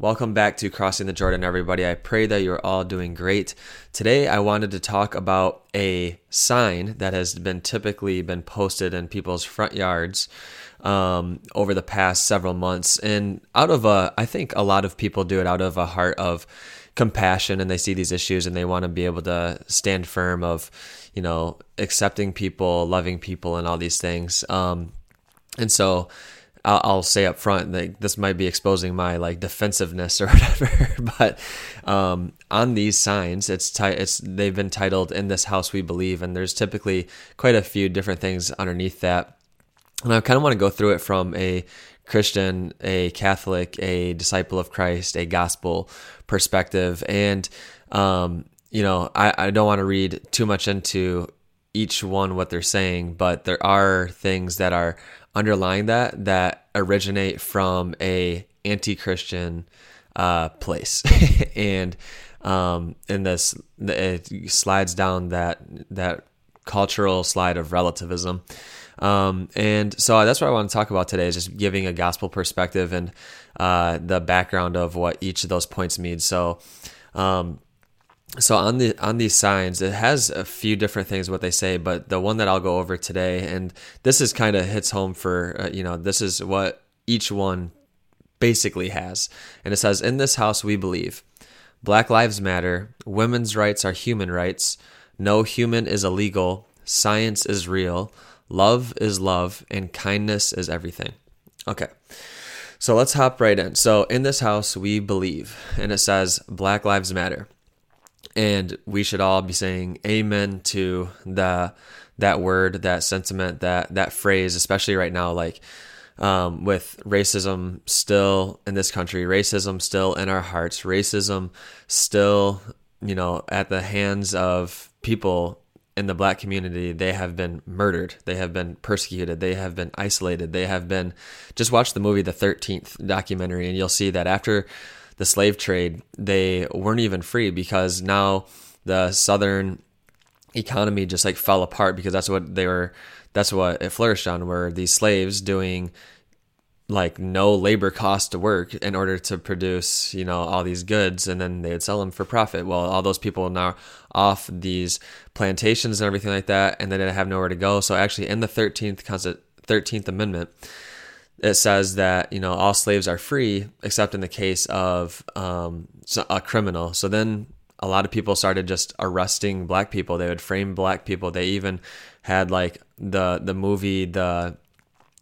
Welcome back to Crossing the Jordan, everybody. I pray that you're all doing great. Today, I wanted to talk about a sign that has been typically been posted in people's front yards um, over the past several months, and out of a, I think a lot of people do it out of a heart of compassion, and they see these issues and they want to be able to stand firm of, you know, accepting people, loving people, and all these things. Um, and so I'll, I'll say up front that this might be exposing my like defensiveness or whatever. but um, on these signs, it's ti- it's they've been titled "In This House We Believe," and there's typically quite a few different things underneath that. And I kind of want to go through it from a Christian, a Catholic, a disciple of Christ, a gospel perspective. And, um, you know, I, I don't want to read too much into each one what they're saying, but there are things that are underlying that that originate from a anti-Christian uh, place, and um, in this it slides down that that cultural slide of relativism. Um, and so that's what I want to talk about today is just giving a gospel perspective and uh, the background of what each of those points means. So, um, so on the on these signs it has a few different things what they say but the one that i'll go over today and this is kind of hits home for uh, you know this is what each one basically has. And it says in this house we believe. Black lives matter. Women's rights are human rights. No human is illegal. Science is real. Love is love and kindness is everything. Okay. So let's hop right in. So in this house we believe. And it says black lives matter and we should all be saying amen to the that word that sentiment that that phrase especially right now like um, with racism still in this country racism still in our hearts racism still you know at the hands of people in the black community. They have been murdered. They have been persecuted. They have been isolated. They have been just watch the movie the 13th documentary and you'll see that after the slave trade, they weren't even free because now the southern economy just like fell apart because that's what they were that's what it flourished on were these slaves doing like no labor cost to work in order to produce you know all these goods and then they would sell them for profit. Well all those people now off these plantations and everything like that and they didn't have nowhere to go. So actually in the 13th 13th amendment it says that you know all slaves are free except in the case of um, a criminal. So then a lot of people started just arresting black people. They would frame black people. They even had like the the movie the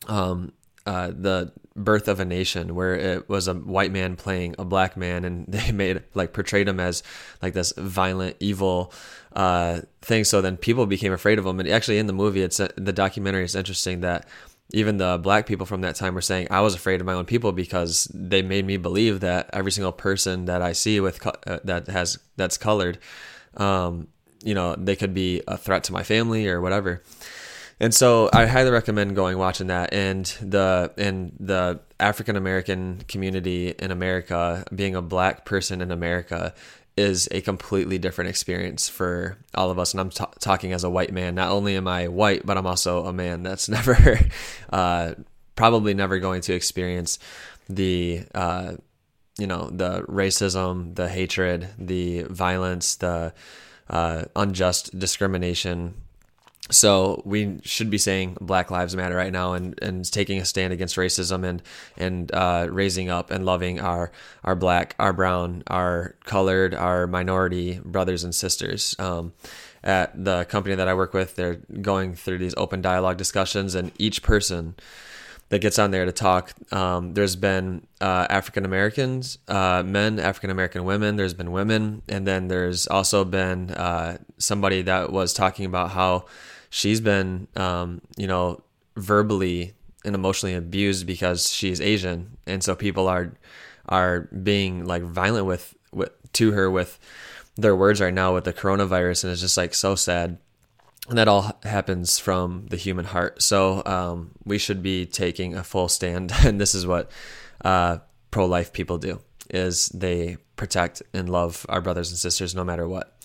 um, uh, the birth of a nation where it was a white man playing a black man and they made like portrayed him as like this violent evil uh, thing so then people became afraid of him and actually in the movie it's the documentary is interesting that even the black people from that time were saying I was afraid of my own people because they made me believe that every single person that I see with uh, that has that's colored, um, you know, they could be a threat to my family or whatever. And so I highly recommend going watching that and the in the African American community in America, being a black person in America is a completely different experience for all of us. And I'm t- talking as a white man. Not only am I white, but I'm also a man that's never, uh, probably never going to experience the, uh, you know, the racism, the hatred, the violence, the uh, unjust discrimination so we should be saying Black Lives Matter right now and, and taking a stand against racism and and uh, raising up and loving our our black, our brown, our colored, our minority brothers and sisters. Um, at the company that I work with, they're going through these open dialogue discussions, and each person that gets on there to talk. Um, there's been uh, African Americans, uh, men, African American women. There's been women, and then there's also been uh, somebody that was talking about how she's been, um, you know, verbally and emotionally abused because she's Asian, and so people are are being like violent with, with to her with their words right now with the coronavirus, and it's just like so sad. And that all happens from the human heart. So um, we should be taking a full stand, and this is what uh, pro-life people do: is they protect and love our brothers and sisters no matter what.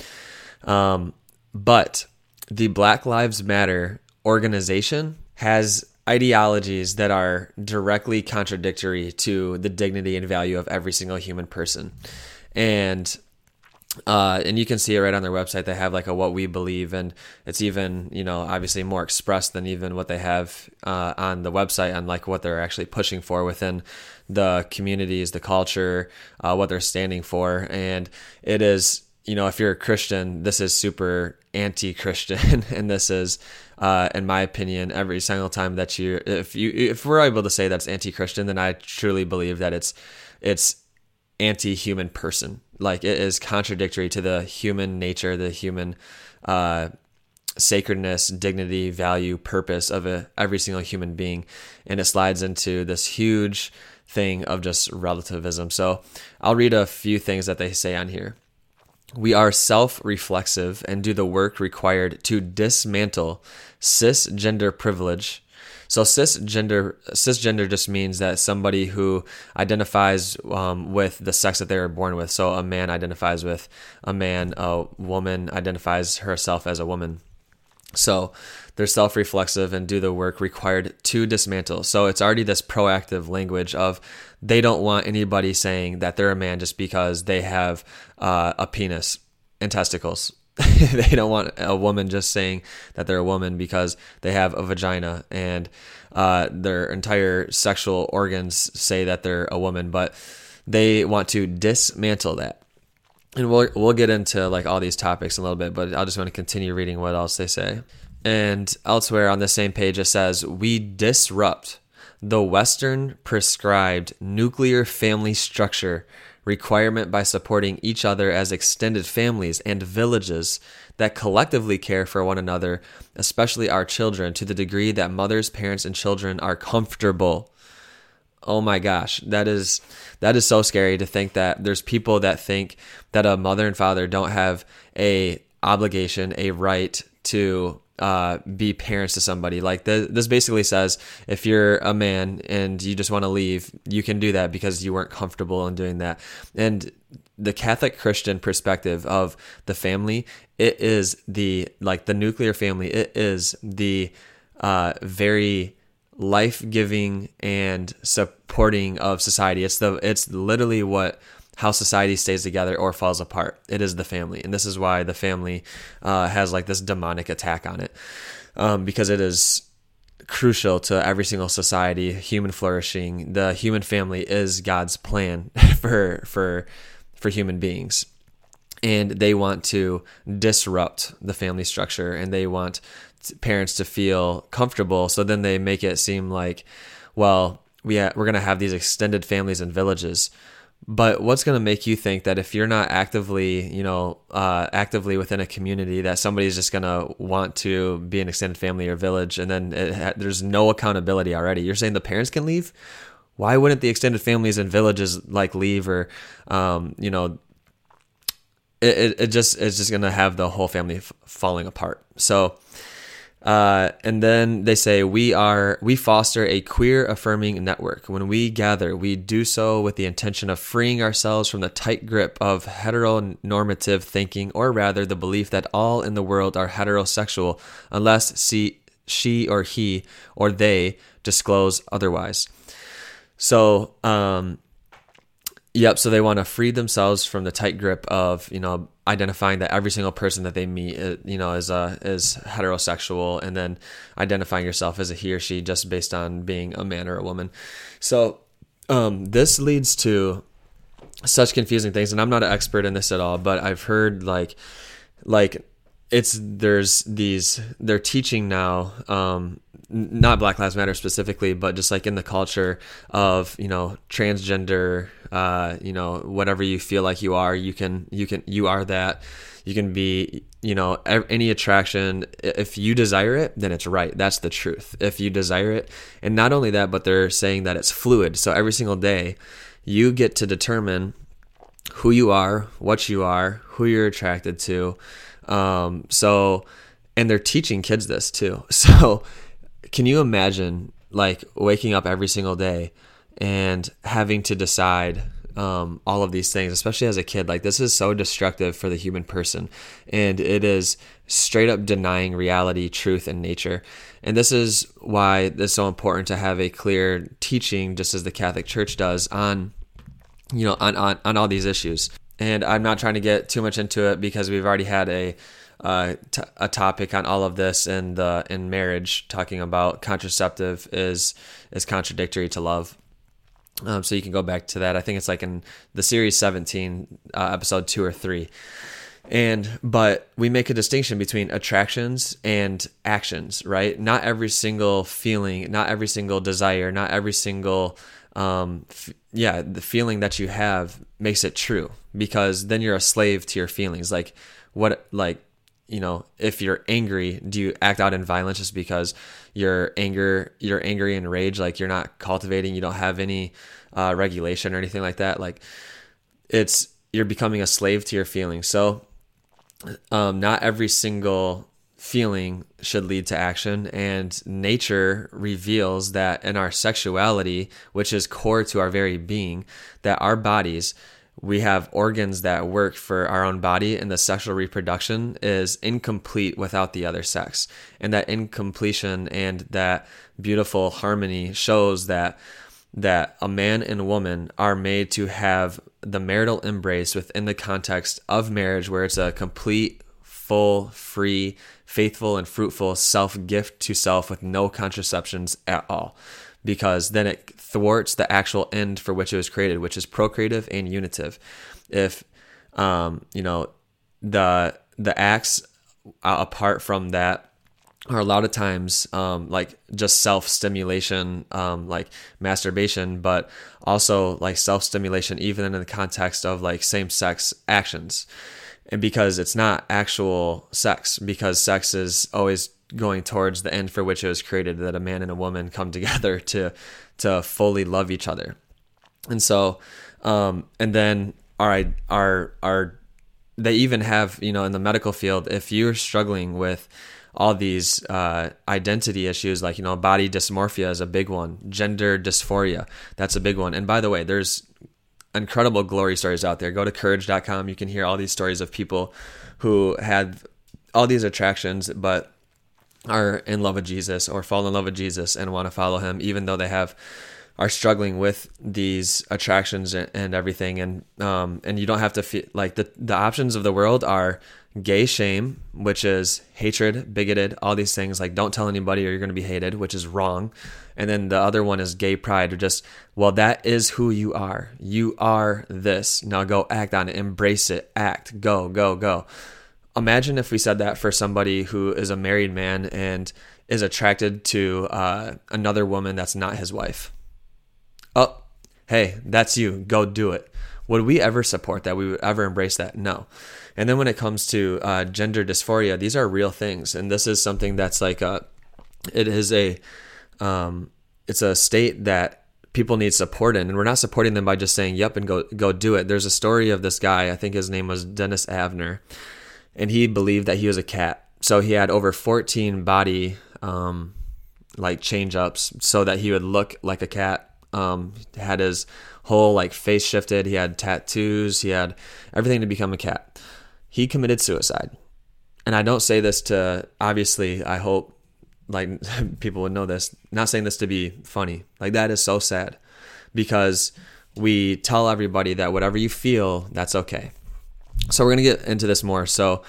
Um, but the Black Lives Matter organization has ideologies that are directly contradictory to the dignity and value of every single human person. And uh, and you can see it right on their website. They have like a what we believe, and it's even you know obviously more expressed than even what they have uh, on the website on like what they're actually pushing for within the communities, the culture, uh, what they're standing for, and it is you know if you're a Christian, this is super anti-Christian, and this is uh, in my opinion, every single time that you, if you, if we're able to say that's anti-Christian, then I truly believe that it's, it's anti-human person. Like it is contradictory to the human nature, the human uh, sacredness, dignity, value, purpose of a, every single human being, and it slides into this huge thing of just relativism. So I'll read a few things that they say on here. We are self reflexive and do the work required to dismantle cisgender privilege. So cisgender cisgender just means that somebody who identifies um, with the sex that they were born with. So a man identifies with a man, a woman identifies herself as a woman. So they're self reflexive and do the work required to dismantle. So it's already this proactive language of they don't want anybody saying that they're a man just because they have uh, a penis and testicles. they don't want a woman just saying that they're a woman because they have a vagina and uh, their entire sexual organs say that they're a woman, but they want to dismantle that. And we'll we'll get into like all these topics in a little bit, but I just want to continue reading what else they say. And elsewhere on the same page, it says, We disrupt the Western prescribed nuclear family structure requirement by supporting each other as extended families and villages that collectively care for one another, especially our children, to the degree that mothers, parents, and children are comfortable. Oh my gosh, that is that is so scary to think that there's people that think that a mother and father don't have a obligation, a right to uh, be parents to somebody. Like this basically says, if you're a man and you just want to leave, you can do that because you weren't comfortable in doing that. And the Catholic Christian perspective of the family, it is the like the nuclear family. It is the uh, very life giving and supporting of society. It's the it's literally what how society stays together or falls apart. It is the family, and this is why the family uh, has like this demonic attack on it, um, because it is crucial to every single society, human flourishing. The human family is God's plan for for for human beings. And they want to disrupt the family structure and they want parents to feel comfortable. So then they make it seem like, well, we ha- we're going to have these extended families and villages but what's going to make you think that if you're not actively you know uh, actively within a community that somebody's just going to want to be an extended family or village and then ha- there's no accountability already? You're saying the parents can leave? Why wouldn't the extended families and villages like leave or um, you know it, it, it just it's just going to have the whole family f- falling apart. So uh, and then they say we are we foster a queer affirming network. When we gather, we do so with the intention of freeing ourselves from the tight grip of heteronormative thinking, or rather, the belief that all in the world are heterosexual, unless see, she or he or they disclose otherwise. So, um, Yep. So they want to free themselves from the tight grip of you know identifying that every single person that they meet, uh, you know, is uh, is heterosexual, and then identifying yourself as a he or she just based on being a man or a woman. So um, this leads to such confusing things, and I'm not an expert in this at all, but I've heard like like it's there's these they're teaching now um, not black lives matter specifically but just like in the culture of you know transgender uh, you know whatever you feel like you are you can you can you are that. You can be you know any attraction. If you desire it then it's right. That's the truth. If you desire it and not only that but they're saying that it's fluid. So every single day you get to determine who you are what you are who you're attracted to. Um, so and they're teaching kids this too. So can you imagine like waking up every single day and having to decide um, all of these things, especially as a kid. Like this is so destructive for the human person, and it is straight up denying reality, truth, and nature. And this is why it's so important to have a clear teaching, just as the Catholic Church does, on you know on on, on all these issues. And I'm not trying to get too much into it because we've already had a uh, t- a topic on all of this in the in marriage, talking about contraceptive is is contradictory to love. Um, so you can go back to that. I think it's like in the series 17, uh, episode two or three. And but we make a distinction between attractions and actions, right? Not every single feeling, not every single desire, not every single um, f- yeah, the feeling that you have makes it true because then you're a slave to your feelings. Like what like you know, if you're angry, do you act out in violence just because you're anger, you're angry and rage, like you're not cultivating, you don't have any uh, regulation or anything like that. Like it's you're becoming a slave to your feelings. So, um, not every single feeling should lead to action. And nature reveals that in our sexuality, which is core to our very being, that our bodies we have organs that work for our own body and the sexual reproduction is incomplete without the other sex. And that incompletion and that beautiful harmony shows that that a man and a woman are made to have the marital embrace within the context of marriage where it's a complete full free faithful and fruitful self gift to self with no contraceptions at all. Because then it thwarts the actual end for which it was created, which is procreative and unitive. If um, you know the the acts uh, apart from that are a lot of times um, like just self stimulation, um, like masturbation, but also like self stimulation, even in the context of like same sex actions. And because it's not actual sex, because sex is always going towards the end for which it was created that a man and a woman come together to to fully love each other. And so um and then our our our they even have you know in the medical field if you're struggling with all these uh, identity issues like you know body dysmorphia is a big one gender dysphoria that's a big one. And by the way there's incredible glory stories out there. Go to courage.com you can hear all these stories of people who had all these attractions but are in love with Jesus or fall in love with Jesus and want to follow him, even though they have are struggling with these attractions and everything. And um, and you don't have to feel like the the options of the world are gay shame, which is hatred, bigoted, all these things. Like don't tell anybody or you're going to be hated, which is wrong. And then the other one is gay pride, or just well, that is who you are. You are this. Now go act on it, embrace it, act, go, go, go imagine if we said that for somebody who is a married man and is attracted to uh, another woman that's not his wife. Hey, that's you. Go do it. Would we ever support that? We would ever embrace that? No. And then when it comes to uh, gender dysphoria, these are real things, and this is something that's like a, it is a, um, it's a state that people need support in, and we're not supporting them by just saying yep and go go do it. There's a story of this guy. I think his name was Dennis Avner and he believed that he was a cat. So he had over 14 body um, like change ups so that he would look like a cat. Um, had his whole like face shifted. He had tattoos. He had everything to become a cat. He committed suicide. And I don't say this to obviously. I hope like people would know this. Not saying this to be funny. Like that is so sad because we tell everybody that whatever you feel, that's okay so we're gonna get into this more. So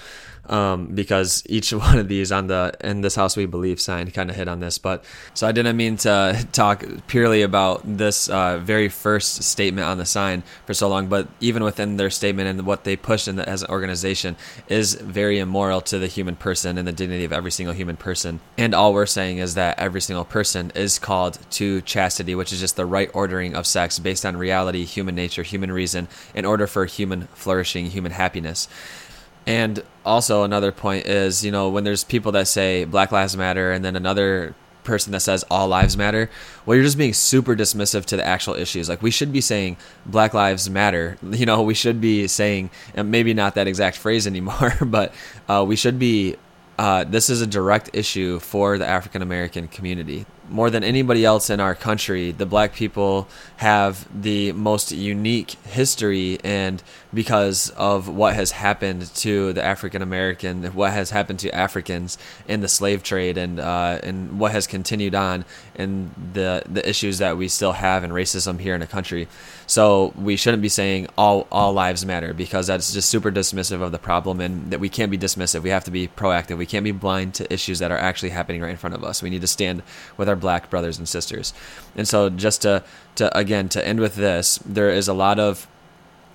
um, because each one of these on the in this house we believe sign kind of hit on this. But so I didn't mean to talk purely about this uh, very first statement on the sign for so long, but even within their statement and what they push in the, as an organization is very immoral to the human person and the dignity of every single human person. And all we're saying is that every single person is called to chastity, which is just the right ordering of sex based on reality, human nature, human reason, in order for human flourishing, human happiness. And also another point is, you know, when there's people that say Black Lives Matter and then another person that says all lives matter, well, you're just being super dismissive to the actual issues. Like we should be saying Black Lives Matter. You know, we should be saying and maybe not that exact phrase anymore, but uh, we should be. Uh, this is a direct issue for the African American community. More than anybody else in our country, the black people have the most unique history, and because of what has happened to the African American, what has happened to Africans in the slave trade, and uh, and what has continued on, and the the issues that we still have and racism here in the country. So we shouldn't be saying all all lives matter because that's just super dismissive of the problem, and that we can't be dismissive. We have to be proactive. We can't be blind to issues that are actually happening right in front of us. We need to stand with our black brothers and sisters. And so just to to again to end with this, there is a lot of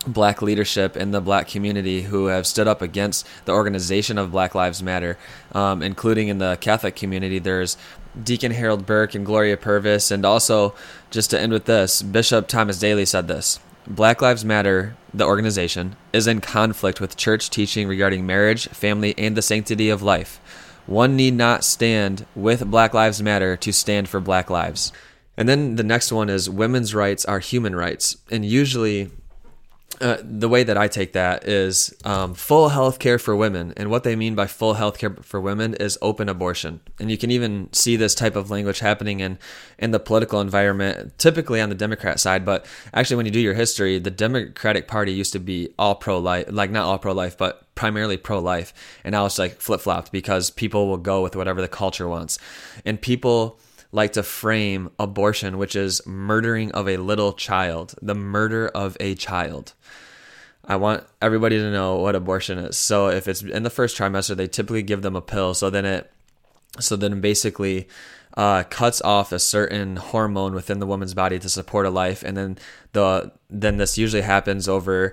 black leadership in the black community who have stood up against the organization of Black Lives Matter, um, including in the Catholic community. There's Deacon Harold Burke and Gloria Purvis, and also just to end with this, Bishop Thomas Daly said this. Black Lives Matter, the organization, is in conflict with church teaching regarding marriage, family, and the sanctity of life. One need not stand with Black Lives Matter to stand for Black lives. And then the next one is women's rights are human rights. And usually, uh, the way that I take that is um, full health care for women. And what they mean by full health care for women is open abortion. And you can even see this type of language happening in, in the political environment, typically on the Democrat side. But actually, when you do your history, the Democratic Party used to be all pro life, like not all pro life, but primarily pro life. And now it's like flip flopped because people will go with whatever the culture wants. And people like to frame abortion, which is murdering of a little child, the murder of a child. I want everybody to know what abortion is. So if it's in the first trimester, they typically give them a pill. So then it, so then basically, uh, cuts off a certain hormone within the woman's body to support a life, and then the then this usually happens over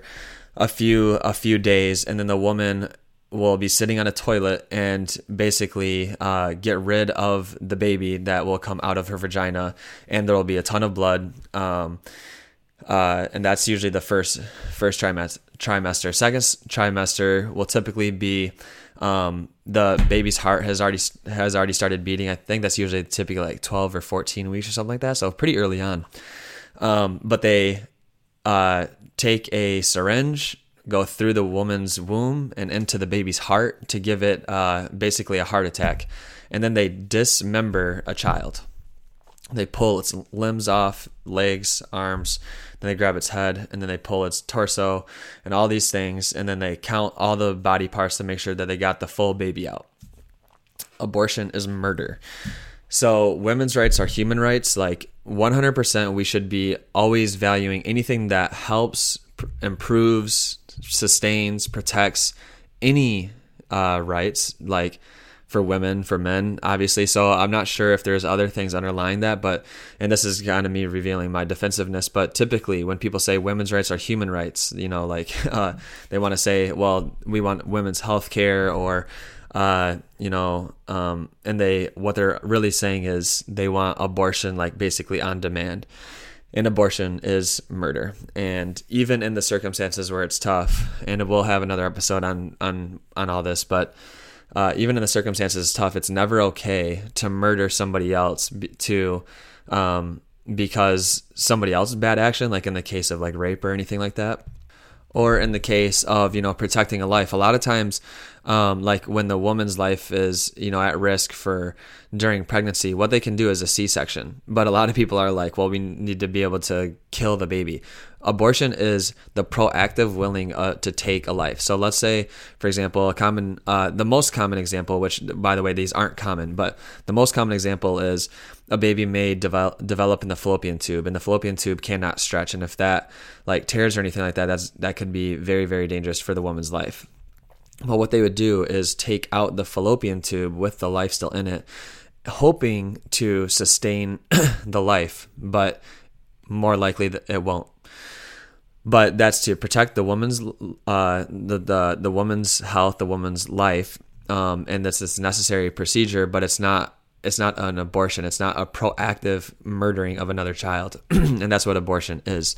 a few a few days, and then the woman will be sitting on a toilet and basically uh, get rid of the baby that will come out of her vagina, and there will be a ton of blood. Um, uh, and that's usually the first first trimester. Second trimester will typically be um, the baby's heart has already has already started beating. I think that's usually typically like twelve or fourteen weeks or something like that. So pretty early on. Um, but they uh, take a syringe go through the woman's womb and into the baby's heart to give it uh, basically a heart attack. And then they dismember a child. They pull its limbs off, legs, arms, then they grab its head, and then they pull its torso and all these things. And then they count all the body parts to make sure that they got the full baby out. Abortion is murder. So, women's rights are human rights. Like 100%, we should be always valuing anything that helps, improves, sustains, protects any uh, rights, like for women, for men, obviously. So I'm not sure if there's other things underlying that, but, and this is kind of me revealing my defensiveness, but typically when people say women's rights are human rights, you know, like uh, they want to say, well, we want women's health care or, uh, you know, um, and they, what they're really saying is they want abortion like basically on demand an abortion is murder. And even in the circumstances where it's tough, and we'll have another episode on on on all this, but uh, even in the circumstances tough, it's never okay to murder somebody else to um, because somebody else's bad action, like in the case of like rape or anything like that or in the case of you know protecting a life a lot of times um, like when the woman's life is you know at risk for during pregnancy what they can do is a c-section. But a lot of people are like well we need to be able to kill the baby. Abortion is the proactive willing uh, to take a life. So let's say for example a common uh, the most common example which by the way these aren't common but the most common example is a baby may develop develop in the fallopian tube and the fallopian tube cannot stretch. And if that like tears or anything like that that's that could be very very dangerous for the woman's life but what they would do is take out the fallopian tube with the life still in it hoping to sustain the life but more likely that it won't but that's to protect the woman's uh, the, the the woman's health the woman's life um, and this is necessary procedure but it's not it's not an abortion. It's not a proactive murdering of another child. and that's what abortion is.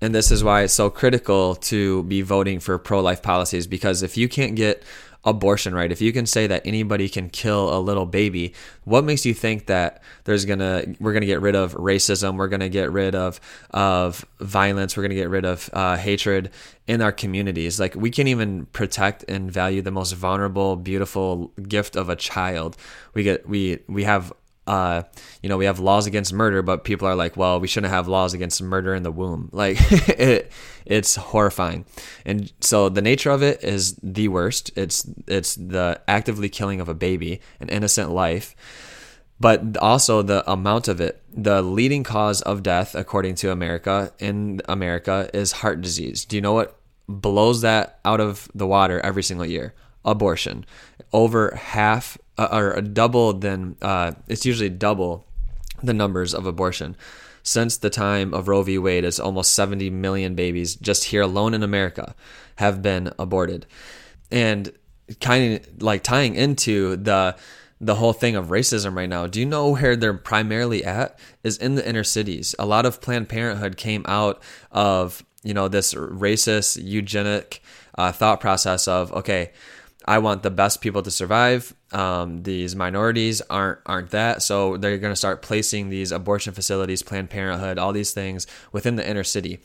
And this is why it's so critical to be voting for pro life policies because if you can't get abortion right, if you can say that anybody can kill a little baby, what makes you think that there's gonna we're gonna get rid of racism, we're gonna get rid of of violence, we're gonna get rid of uh, hatred in our communities? Like we can't even protect and value the most vulnerable, beautiful gift of a child. We get we we have uh, you know, we have laws against murder, but people are like, well, we shouldn't have laws against murder in the womb. Like, it, it's horrifying. And so the nature of it is the worst. It's it's the actively killing of a baby, an innocent life. But also the amount of it. The leading cause of death, according to America, in America, is heart disease. Do you know what blows that out of the water every single year? Abortion. Over half uh, double than uh, it's usually double the numbers of abortion. Since the time of Roe v. Wade, it's almost 70 million babies just here alone in America have been aborted. And kind of like tying into the the whole thing of racism right now. Do you know where they're primarily at? Is in the inner cities. A lot of Planned Parenthood came out of you know this racist eugenic uh, thought process of okay, I want the best people to survive. Um, these minorities aren't aren't that, so they're going to start placing these abortion facilities, Planned Parenthood, all these things within the inner city.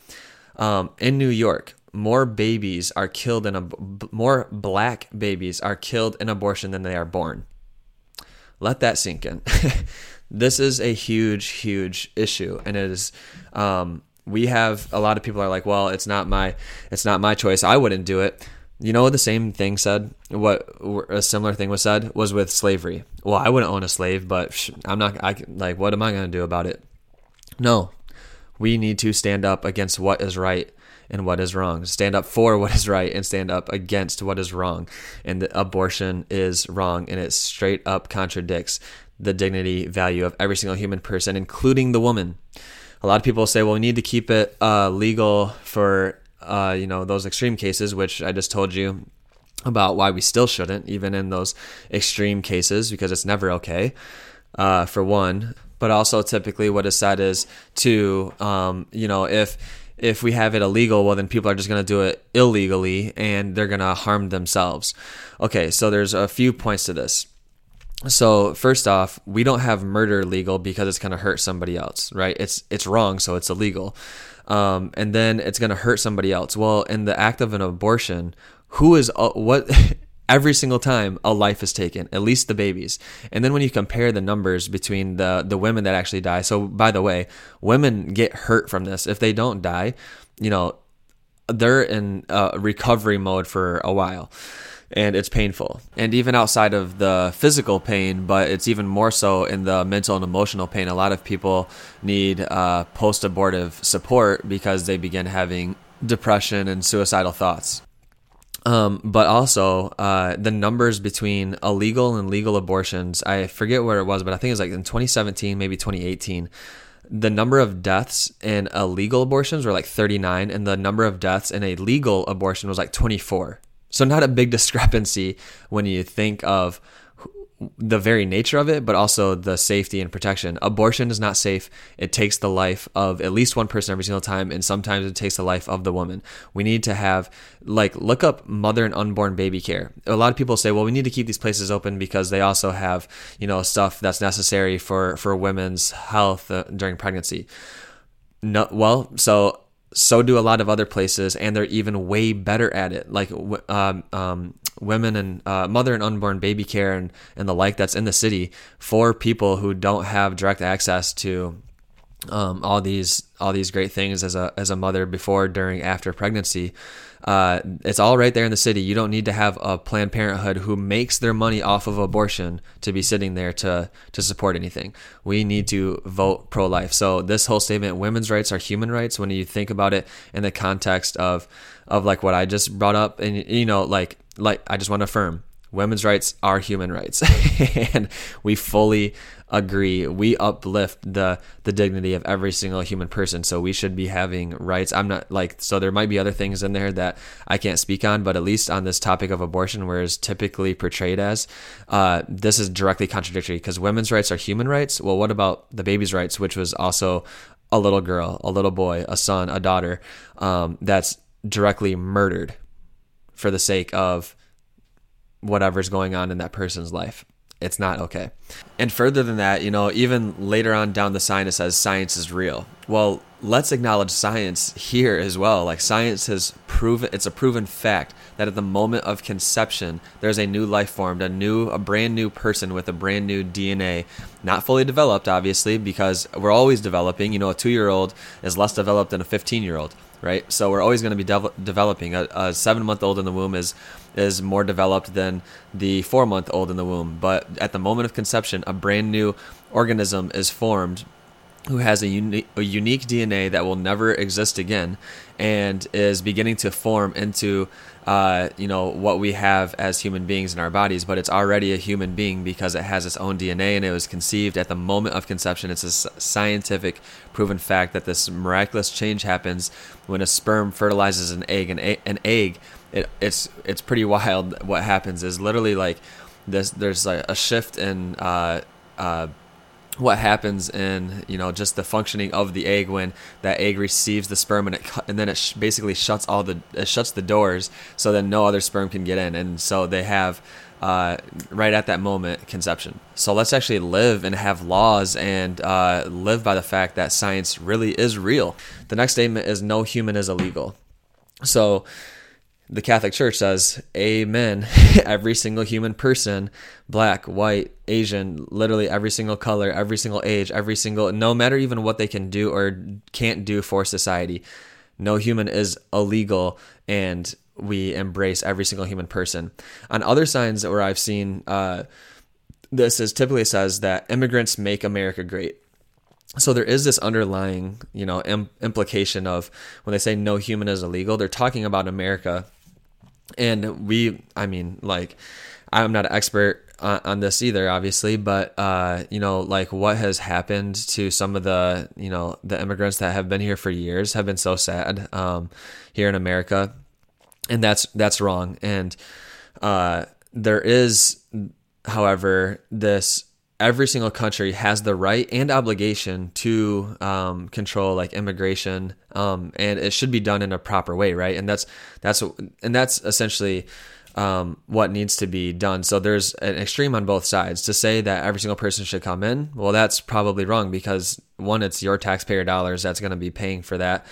Um, in New York, more babies are killed in a more black babies are killed in abortion than they are born. Let that sink in. this is a huge, huge issue, and it is. Um, we have a lot of people are like, well, it's not my, it's not my choice. I wouldn't do it. You know the same thing said? What a similar thing was said was with slavery. Well, I wouldn't own a slave, but I'm not. I like. What am I going to do about it? No, we need to stand up against what is right and what is wrong. Stand up for what is right and stand up against what is wrong. And abortion is wrong, and it straight up contradicts the dignity value of every single human person, including the woman. A lot of people say, well, we need to keep it uh, legal for uh, you know, those extreme cases, which I just told you about why we still shouldn't, even in those extreme cases, because it's never okay, uh, for one. But also, typically, what is said is to, um, you know, if if we have it illegal, well, then people are just going to do it illegally and they're going to harm themselves. Okay, so there's a few points to this. So first off, we don't have murder legal because it's going to hurt somebody else, right? It's it's wrong, so it's illegal um, and then it's going to hurt somebody else. Well, in the act of an abortion, who is uh, what? every single time a life is taken, at least the babies. And then when you compare the numbers between the the women that actually die. So by the way, women get hurt from this. If they don't die, you know, they're in uh, recovery mode for a while and it's painful. And even outside of the physical pain, but it's even more so in the mental and emotional pain. A lot of people need uh, post abortive support because they begin having depression and suicidal thoughts. Um, but also uh, the numbers between illegal and legal abortions. I forget where it was, but I think it was like in 2017, maybe 2018 the number of deaths in illegal abortions were like 39 and the number of deaths in a legal abortion was like 24 so, not a big discrepancy when you think of the very nature of it, but also the safety and protection. Abortion is not safe. It takes the life of at least one person every single time, and sometimes it takes the life of the woman. We need to have, like, look up mother and unborn baby care. A lot of people say, well, we need to keep these places open because they also have, you know, stuff that's necessary for for women's health uh, during pregnancy. No, well, so so do a lot of other places, and they're even way better at it. Like um, um, women and uh, mother and unborn baby care and, and the like that's in the city for people who don't have direct access to um, all these all these great things as a as a mother before, during, after pregnancy. Uh, it's all right there in the city. You don't need to have a Planned Parenthood who makes their money off of abortion to be sitting there to to support anything. We need to vote pro life. So this whole statement, women's rights are human rights. When you think about it in the context of of like what I just brought up, and you know, like like I just want to affirm women's rights are human rights and we fully agree. We uplift the the dignity of every single human person so we should be having rights. I'm not like so there might be other things in there that i can't speak on but at least on this topic of abortion where it's typically portrayed as uh, this is directly contradictory because women's rights are human rights. Well what about the baby's rights which was also a little girl a little boy a son a daughter um, that's directly murdered for the sake of whatever's going on in that person's life. It's not okay. And further than that, you know, even later on down the sign, it says science is real. Well, let's acknowledge science here as well. Like science has proven it's a proven fact that at the moment of conception there's a new life formed, a new a brand new person with a brand new DNA, not fully developed obviously because we're always developing. You know, a 2-year-old is less developed than a 15-year-old, right? So we're always going to be de- developing. A, a 7-month-old in the womb is is more developed than the 4-month-old in the womb, but at the moment of conception a brand new organism is formed who has a, uni- a unique DNA that will never exist again and is beginning to form into uh, you know what we have as human beings in our bodies. But it's already a human being because it has its own dna and it was conceived at the moment of conception. It's a scientific proven fact that this miraculous change happens when a sperm fertilizes an egg a- an egg it, it's it's pretty wild what happens is literally like this there's like a shift in uh, uh, what happens in you know just the functioning of the egg when that egg receives the sperm and it and then it sh- basically shuts all the it shuts the doors so then no other sperm can get in. And so they have uh, right at that moment conception. So let's actually live and have laws and uh, live by the fact that science really is real. The next statement is no human is illegal. So the Catholic Church says, Amen. every single human person, black, white, Asian, literally every single color, every single age, every single, no matter even what they can do or can't do for society, no human is illegal and we embrace every single human person. On other signs where I've seen uh, this is typically says that immigrants make America great so there is this underlying you know Im- implication of when they say no human is illegal they're talking about america and we i mean like i'm not an expert on, on this either obviously but uh you know like what has happened to some of the you know the immigrants that have been here for years have been so sad um here in america. And that's that's wrong. And uh there is however this every single country has the right and obligation to um, control like immigration um, and it should be done in a proper way right? And that's that's and that's essentially um, what needs to be done. So there's an extreme on both sides. To say that every single person should come in well that's probably wrong because one it's your taxpayer dollars that's going to be paying for that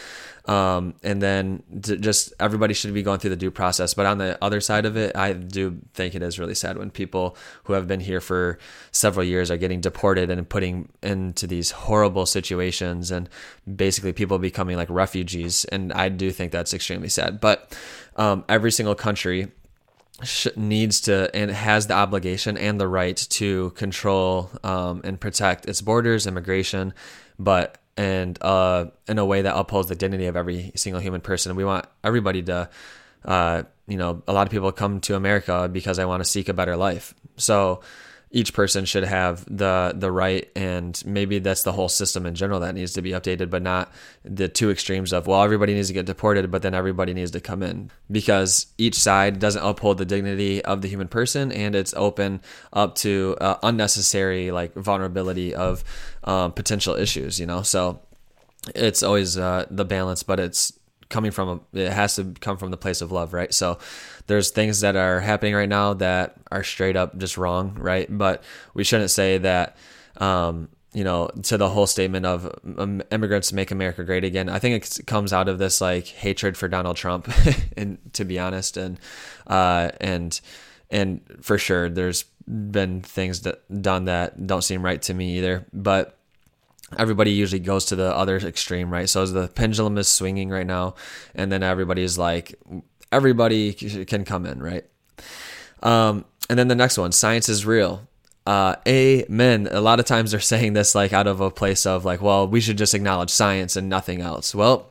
um, and then just everybody should be going through the due process. But on the other side of it, I do think it is really sad when people who have been here for several years are getting deported and putting into these horrible situations and basically people becoming like refugees. And I do think that's extremely sad. But um, every single country needs to and has the obligation and the right to control um, and protect its borders, immigration, but and uh, in a way that upholds the dignity of every single human person. We want everybody to, uh, you know, a lot of people come to America because they want to seek a better life. So each person should have the the right and maybe that's the whole system in general that needs to be updated but not the two extremes of well everybody needs to get deported but then everybody needs to come in. Because each side doesn't uphold the dignity of the human person and it's open up to uh, unnecessary like vulnerability of um, potential issues you know? So it's always uh, the balance but it's coming from it has to come from the place of love right so there's things that are happening right now that are straight up just wrong, right? But we shouldn't say that, um, you know, to the whole statement of um, immigrants make America great again. I think it comes out of this like hatred for Donald Trump, and to be honest, and uh, and and for sure, there's been things that done that don't seem right to me either, but everybody usually goes to the other extreme, right? So as the pendulum is swinging right now, and then everybody is like, everybody can come in, right? Um, and then the next one, science is real. Uh, amen. A lot of times they're saying this like out of a place of like, well, we should just acknowledge science and nothing else. Well,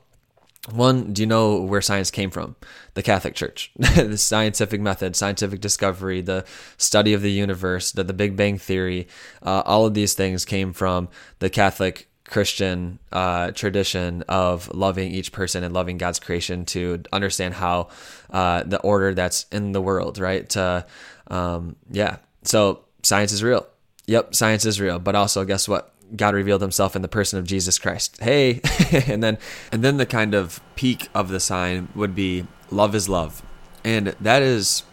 one, do you know where science came from? The Catholic Church, the scientific method, scientific discovery, the study of the universe, the, the Big Bang Theory, uh, all of these things came from the Catholic Christian uh, tradition of loving each person and loving God's creation to understand how uh, the order that's in the world, right? To, um, yeah. So science is real. Yep, science is real. But also, guess what? God revealed Himself in the person of Jesus Christ. Hey, and then and then the kind of peak of the sign would be love is love, and that is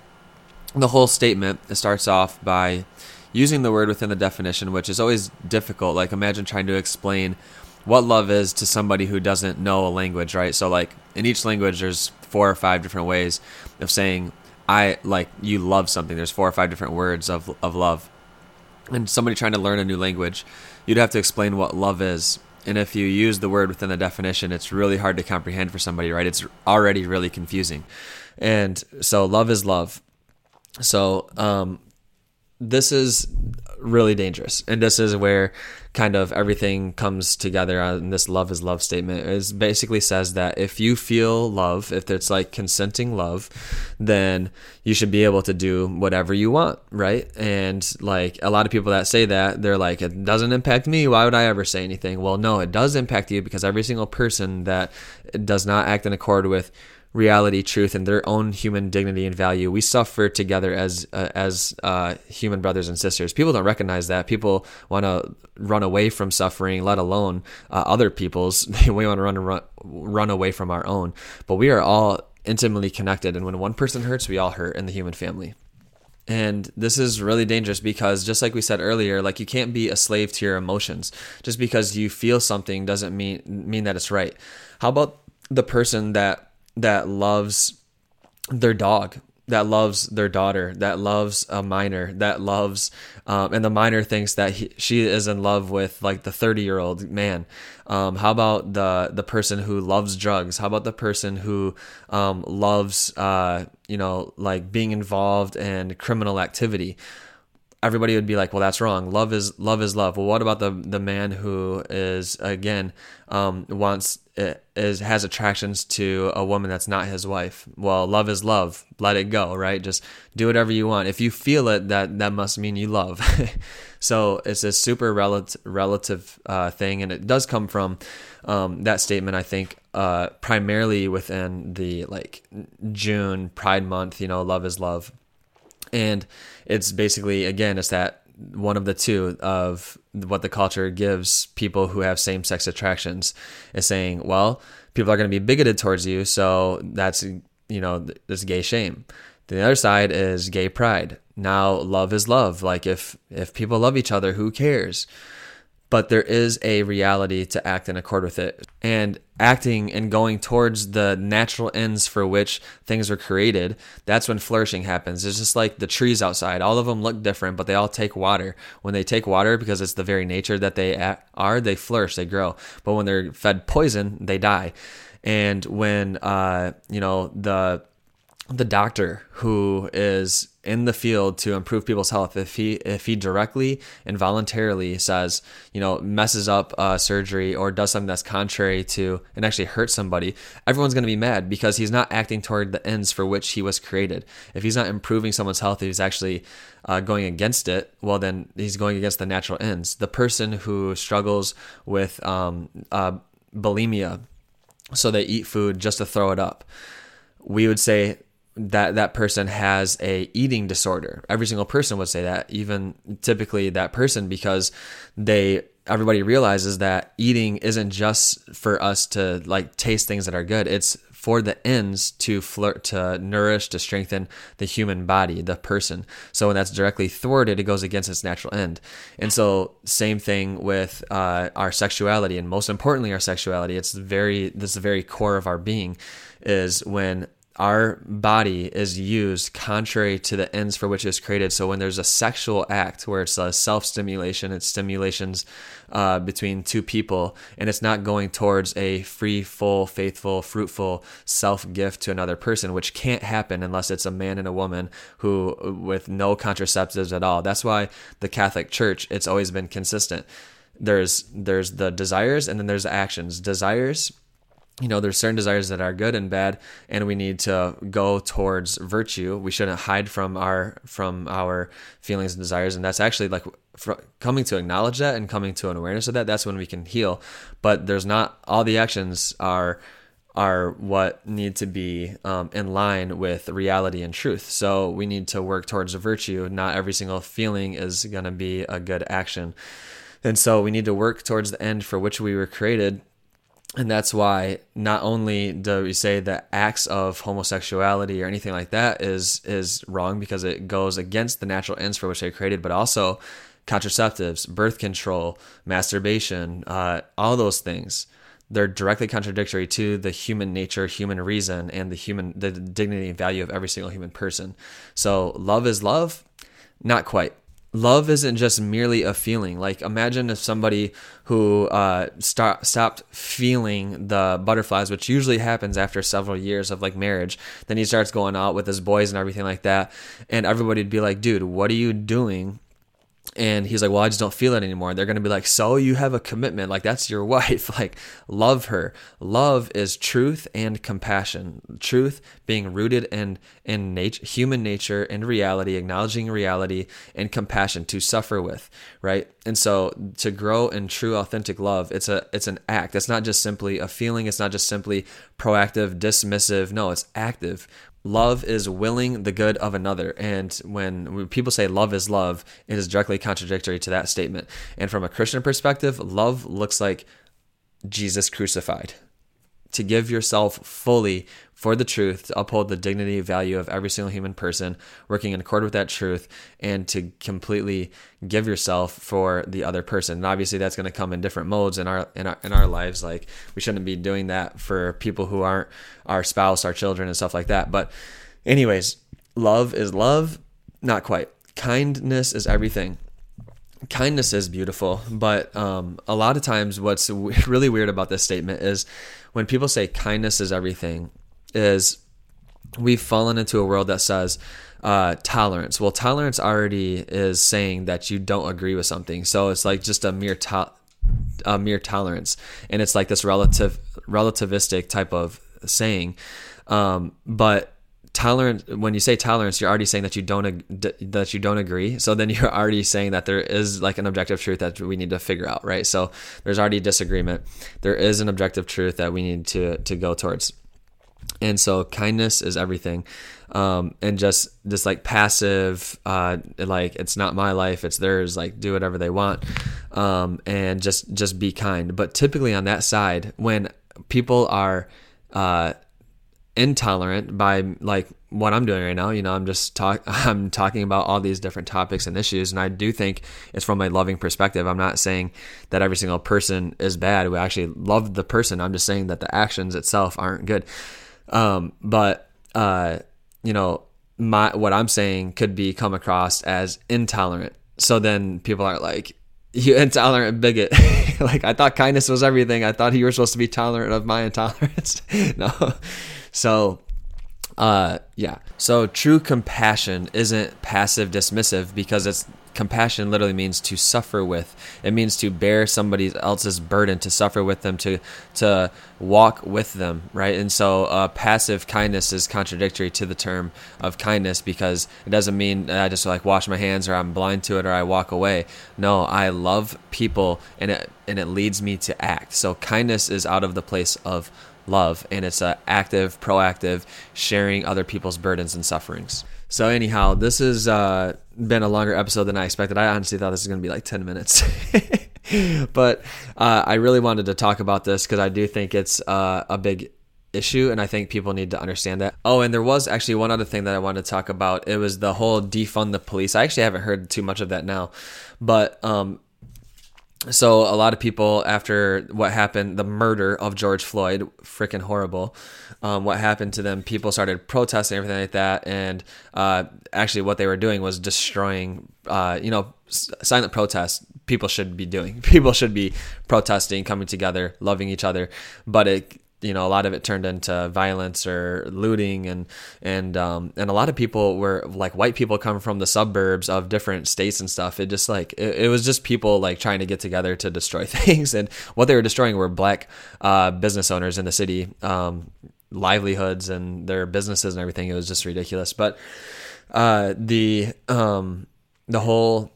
the whole statement. It starts off by using the word within the definition, which is always difficult. Like imagine trying to explain what love is to somebody who doesn't know a language, right? So like in each language, there's four or five different ways of saying I like you love something. There's four or five different words of of love. And somebody trying to learn a new language, you'd have to explain what love is. And if you use the word within the definition, it's really hard to comprehend for somebody, right? It's already really confusing. And so love is love. So um, this is really dangerous. And this is where kind of everything comes together And this love is love statement is basically says that if you feel love, if it's like consenting love, then you should be able to do whatever you want, right? And like a lot of people that say that, they're like, it doesn't impact me. Why would I ever say anything? Well, no, it does impact you because every single person that does not act in accord with reality, truth, and their own human dignity and value. We suffer together as uh, as uh, human brothers and sisters. People don't recognize that. People want to run away from suffering, let alone uh, other people's. we want to run, run run away from our own. But we are all intimately connected, and when one person hurts, we all hurt in the human family. And this is really dangerous because just like we said earlier, like you can't be a slave to your emotions. Just because you feel something doesn't mean mean that it's right. How about the person that that loves their dog that loves their daughter, that loves a minor, that loves, um, and the minor thinks that he, she is in love with like the 30 year old man. Um, how about the the person who loves drugs? How about the person who um, loves, uh, you know, like being involved in criminal activity? everybody would be like, well, that's wrong. Love is love is love. Well, what about the the man who is again um, wants eh, is has attractions to a woman that's not his wife? Well, love is love. Let it go, right? Just do whatever you want. If you feel it, that that must mean you love. so it's a super relative relative uh, thing, and it does come from um, that statement. I think uh, primarily within the like June Pride Month. You know, love is love and it's basically again it's that one of the two of what the culture gives people who have same-sex attractions is saying well people are going to be bigoted towards you so that's you know this gay shame. The other side is gay pride. Now love is love. Like if if people love each other who cares but there is a reality to act in accord with it. And acting and going towards the natural ends for which things were created, that's when flourishing happens. It's just like the trees outside. All of them look different, but they all take water. When they take water, because it's the very nature that they are, they flourish, they grow. But when they're fed poison, they die. And when, uh, you know, the the doctor who is in the field to improve people's health if he if he directly and voluntarily says you know messes up uh, surgery or does something that's contrary to and actually hurts somebody everyone's going to be mad because he's not acting toward the ends for which he was created. If he's not improving someone's health he's actually uh, going against it well then he's going against the natural ends. The person who struggles with um, uh, bulimia so they eat food just to throw it up we would say that that person has a eating disorder. Every single person would say that, even typically that person because they everybody realizes that eating isn't just for us to like taste things that are good. It's for the ends to flirt to nourish to strengthen the human body the person so when that's directly thwarted it goes against its natural end and so same thing with uh, our sexuality and most importantly our sexuality it's very this is the very core of our being is when our body is used contrary to the ends for which it's created. So when there's a sexual act where it's a self stimulation, it's stimulations uh, between two people, and it's not going towards a free, full, faithful, fruitful self gift to another person, which can't happen unless it's a man and a woman who with no contraceptives at all. That's why the Catholic Church it's always been consistent. There's there's the desires and then there's the actions. Desires you know there's certain desires that are good and bad and we need to go towards virtue we shouldn't hide from our from our feelings and desires and that's actually like coming to acknowledge that and coming to an awareness of that that's when we can heal but there's not all the actions are are what need to be um, in line with reality and truth. So we need to work towards virtue. Not every single feeling is going to be a good action. And so we need to work towards the end for which we were created and that's why not only do we say that acts of homosexuality or anything like that is is wrong because it goes against the natural ends for which they created, but also contraceptives, birth control, masturbation, uh, all those things. They're directly contradictory to the human nature, human reason, and the human the dignity and value of every single human person. So love is love, not quite love isn't just merely a feeling. Like imagine if somebody who uh, stop, stopped feeling the butterflies, which usually happens after several years of like marriage, then he starts going out with his boys and everything like that, and everybody'd be like, "Dude, what are you doing?" And he's like well i just don't feel it anymore. They're going to be like so you have a commitment like that's your wife like love her. Love is truth and compassion. Truth being rooted in in nature human nature and reality acknowledging reality and compassion to suffer with right? And so to grow in true authentic love it's a it's an act. It's not just simply a feeling. It's not just simply proactive dismissive. No it's active love is willing the good of another. And when, people say love is love, it is directly contradictory to that statement. And from a Christian perspective, love looks like Jesus crucified. To give yourself fully for the truth, to uphold the dignity value of every single human person, working in accord with that truth, and to completely give yourself for the other person. And obviously, that's going to come in different modes in our in our in our lives. Like we shouldn't be doing that for people who aren't our spouse, our children, and stuff like that. But, anyways, love is love, not quite. Kindness is everything kindness is beautiful, but um, a lot of times what's really weird about this statement is when people say kindness is everything, is we've fallen into a world that says uh, tolerance. Well, tolerance already is saying that you don't agree with something, so it's like just a mere to- a mere tolerance, and it's like this relative relativistic type of saying. Um, but tolerance when you say tolerance you're already saying that you don't that you don't agree. So then you're already saying that there is like an objective truth that we need to figure out right? So there's already disagreement. There is an objective truth that we need to to go towards. And so kindness is everything. Um, and just this like passive uh, like it's not my life it's theirs like do whatever they want. Um, and just just be kind. But typically on that side when people are uh, intolerant by like what I'm doing right now. You know, I'm just talk I'm talking about all these different topics and issues and I do think it's from a loving perspective. I'm not saying that every single person is bad. We actually love the person. I'm just saying that the actions itself aren't good. Um, but uh, you know, my what I'm saying could be come across as intolerant. So then people are like, "You intolerant bigot!" like I thought kindness was everything. I thought you were supposed to be tolerant of my intolerance. no, so uh, yeah. So true compassion isn't passive dismissive because it's compassion literally means to suffer with. It means to bear somebody else's burden, to suffer with them, to to walk with them, right? And so uh, passive kindness is contradictory to the term of kindness because it doesn't mean I just like wash my hands or I'm blind to it or I walk away. No, I love people and it and it leads me to act. So kindness is out of the place of love, and it's a active, proactive sharing other people's burdens and sufferings. So anyhow, this has uh, been a longer episode than I expected. I honestly thought this was going to be like ten minutes, but uh, I really wanted to talk about this because I do think it's uh, a big issue and I think people need to understand that. Oh, and there was actually one other thing that I wanted to talk about. It was the whole defund the police. I actually haven't heard too much of that now, but um, so a lot of people after what happened the murder of george floyd freaking horrible um, what happened to them people started protesting everything like that and uh, actually what they were doing was destroying uh, you know silent protest people should be doing. People should be protesting coming together loving each other but it you know a lot of it turned into violence or looting and and um, and a lot of people were like white people come from the suburbs of different states and stuff. It just like it, it was just people like trying to get together to destroy things. And what they were destroying were black uh, business owners in the city um, livelihoods and their businesses and everything. It was just ridiculous. But uh, the um, the whole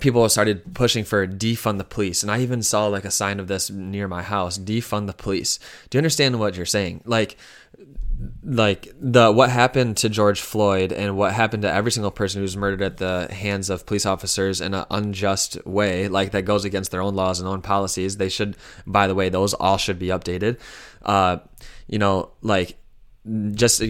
people started pushing for defund the police and i even saw like a sign of this near my house defund the police do you understand what you're saying like like the what happened to George Floyd and what happened to every single person who's murdered at the hands of police officers in an unjust way, like that goes against their own laws and own policies. They should, by the way, those all should be updated. Uh, you know, like just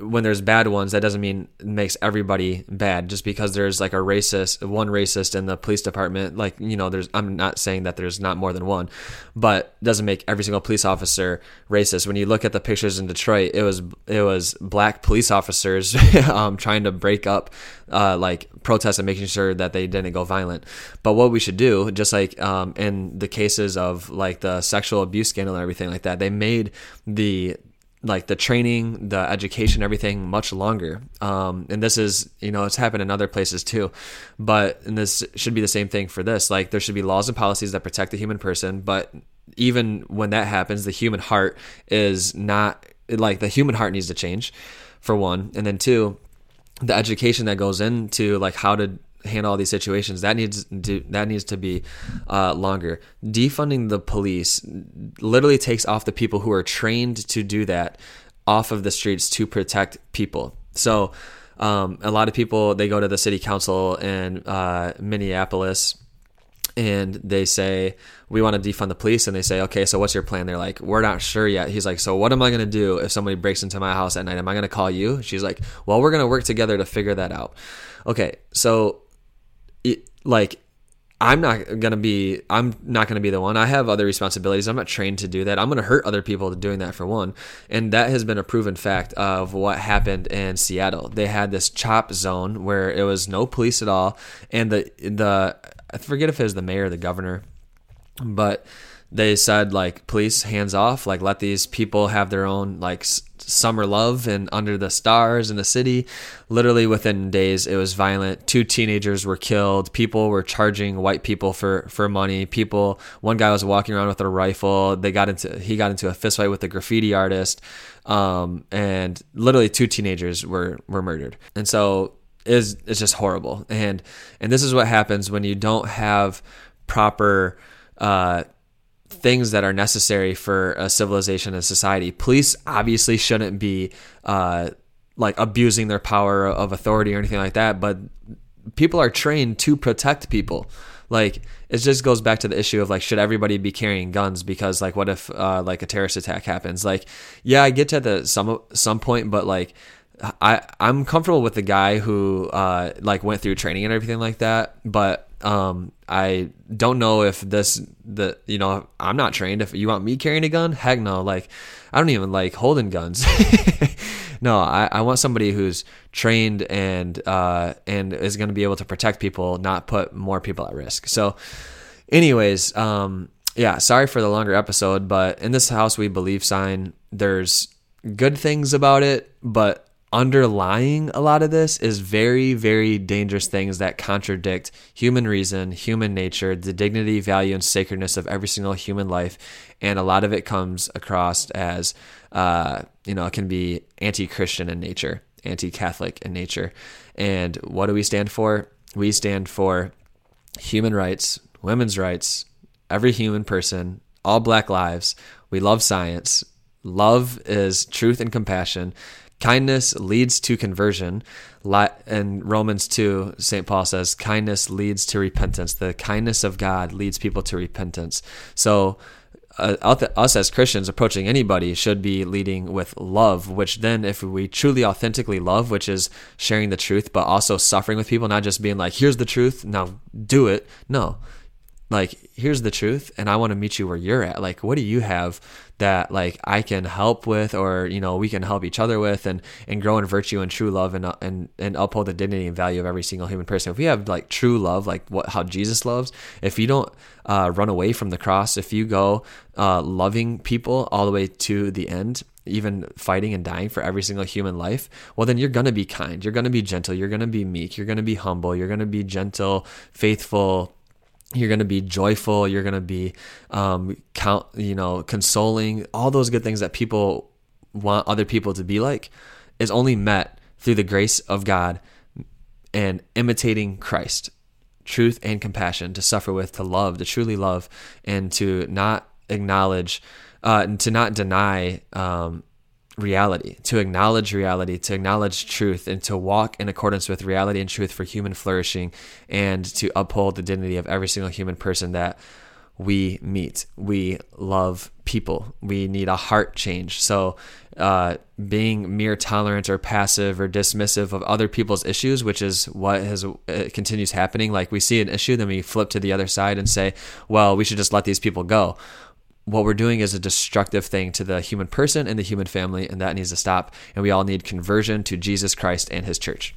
when there's bad ones, that doesn't mean makes everybody bad. Just because there's like a racist, one racist in the police department, like you know, there's. I'm not saying that there's not more than one, but doesn't make every single police officer racist. When you look at the pictures in Detroit, it was it was black police officers um, trying to break up uh, like protests and making sure that they didn't go violent. But what we should do, just like um, in the cases of like the sexual abuse scandal and everything like that, they made the like the training, the education, everything much longer. Um, and this is, you know, it's happened in other places too. But and this should be the same thing for this. Like there should be laws and policies that protect the human person. But even when that happens, the human heart is not like the human heart needs to change, for one, and then two, the education that goes into like how to handle all these situations. That needs to that needs to be uh, longer. Defunding the police literally takes off the people who are trained to do that off of the streets to protect people. So um, a lot of people they go to the city council in uh, minneapolis and they say we want to defund the police. And they say okay so what's your plan? They're like we're not sure yet. He's like so what am i going to do if somebody breaks into my house at night? Am i going to call you? She's like well we're going to work together to figure that out. Okay so it, like I'm not gonna be I'm not gonna be the one. I have other responsibilities. I'm not trained to do that. I'm gonna hurt other people doing that for one. And that has been a proven fact of what happened in Seattle. They had this chop zone where it was no police at all, and the the I forget if it was the mayor or the governor, but they said like police hands off like let these people have their own like summer love and under the stars in the city. Literally within days it was violent. Two teenagers were killed. People were charging white people for for money. People one guy was walking around with a rifle. They got into he got into a fist fight with a graffiti artist. Um, and literally two teenagers were were murdered. And so is it's just horrible. And and this is what happens when you don't have proper uh, things that are necessary for a civilization and society. Police obviously shouldn't be uh, like abusing their power of authority or anything like that, but people are trained to protect people. Like it just goes back to the issue of like should everybody be carrying guns because like what if uh, like a terrorist attack happens? Like yeah, I get to the some some point, but like I I'm comfortable with the guy who uh, like went through training and everything like that, but um, I don't know if this the you know I'm not trained. If you want me carrying a gun, heck no. Like I don't even like holding guns. no, I, I want somebody who's trained and uh, and is going to be able to protect people, not put more people at risk. So, anyways, um, yeah, sorry for the longer episode, but in this house we believe sign, there's good things about it, but underlying a lot of this is very, very dangerous things that contradict human reason, human nature, the dignity, value, and sacredness of every single human life. And a lot of it comes across as, uh, you know, it can be anti Christian in nature, anti Catholic in nature. And what do we stand for? We stand for human rights, women's rights, every human person, all black lives. We love science. Love is truth and compassion. Kindness leads to conversion. In Romans 2, St. Paul says, kindness leads to repentance. The kindness of God leads people to repentance. So, uh, us as Christians approaching anybody should be leading with love, which then, if we truly authentically love, which is sharing the truth, but also suffering with people, not just being like, here's the truth, now do it. No, like here's the truth and i want to meet you where you're at like what do you have that like i can help with or you know we can help each other with and and grow in virtue and true love and uh, and and uphold the dignity and value of every single human person if we have like true love like what how jesus loves if you don't uh, run away from the cross if you go uh, loving people all the way to the end even fighting and dying for every single human life, well, then you're going to be kind. You're going to be gentle. You're going to be meek. You're going to be humble. You're going to be gentle, faithful, you're going to be joyful you're going to be um, count you know consoling. All those good things that people want other people to be like is only met through the grace of god and imitating christ. Truth and compassion to suffer with to love to truly love and to not acknowledge uh, and to not deny um, reality, to acknowledge reality, to acknowledge truth, and to walk in accordance with reality and truth for human flourishing, and to uphold the dignity of every single human person that we meet. We love people. We need a heart change. So, uh, being mere tolerant or passive or dismissive of other people's issues, which is what has it continues happening. Like we see an issue, then we flip to the other side and say, "Well, we should just let these people go." what we're doing is a destructive thing to the human person and the human family, and that needs to stop. And we all need conversion to Jesus Christ and his church.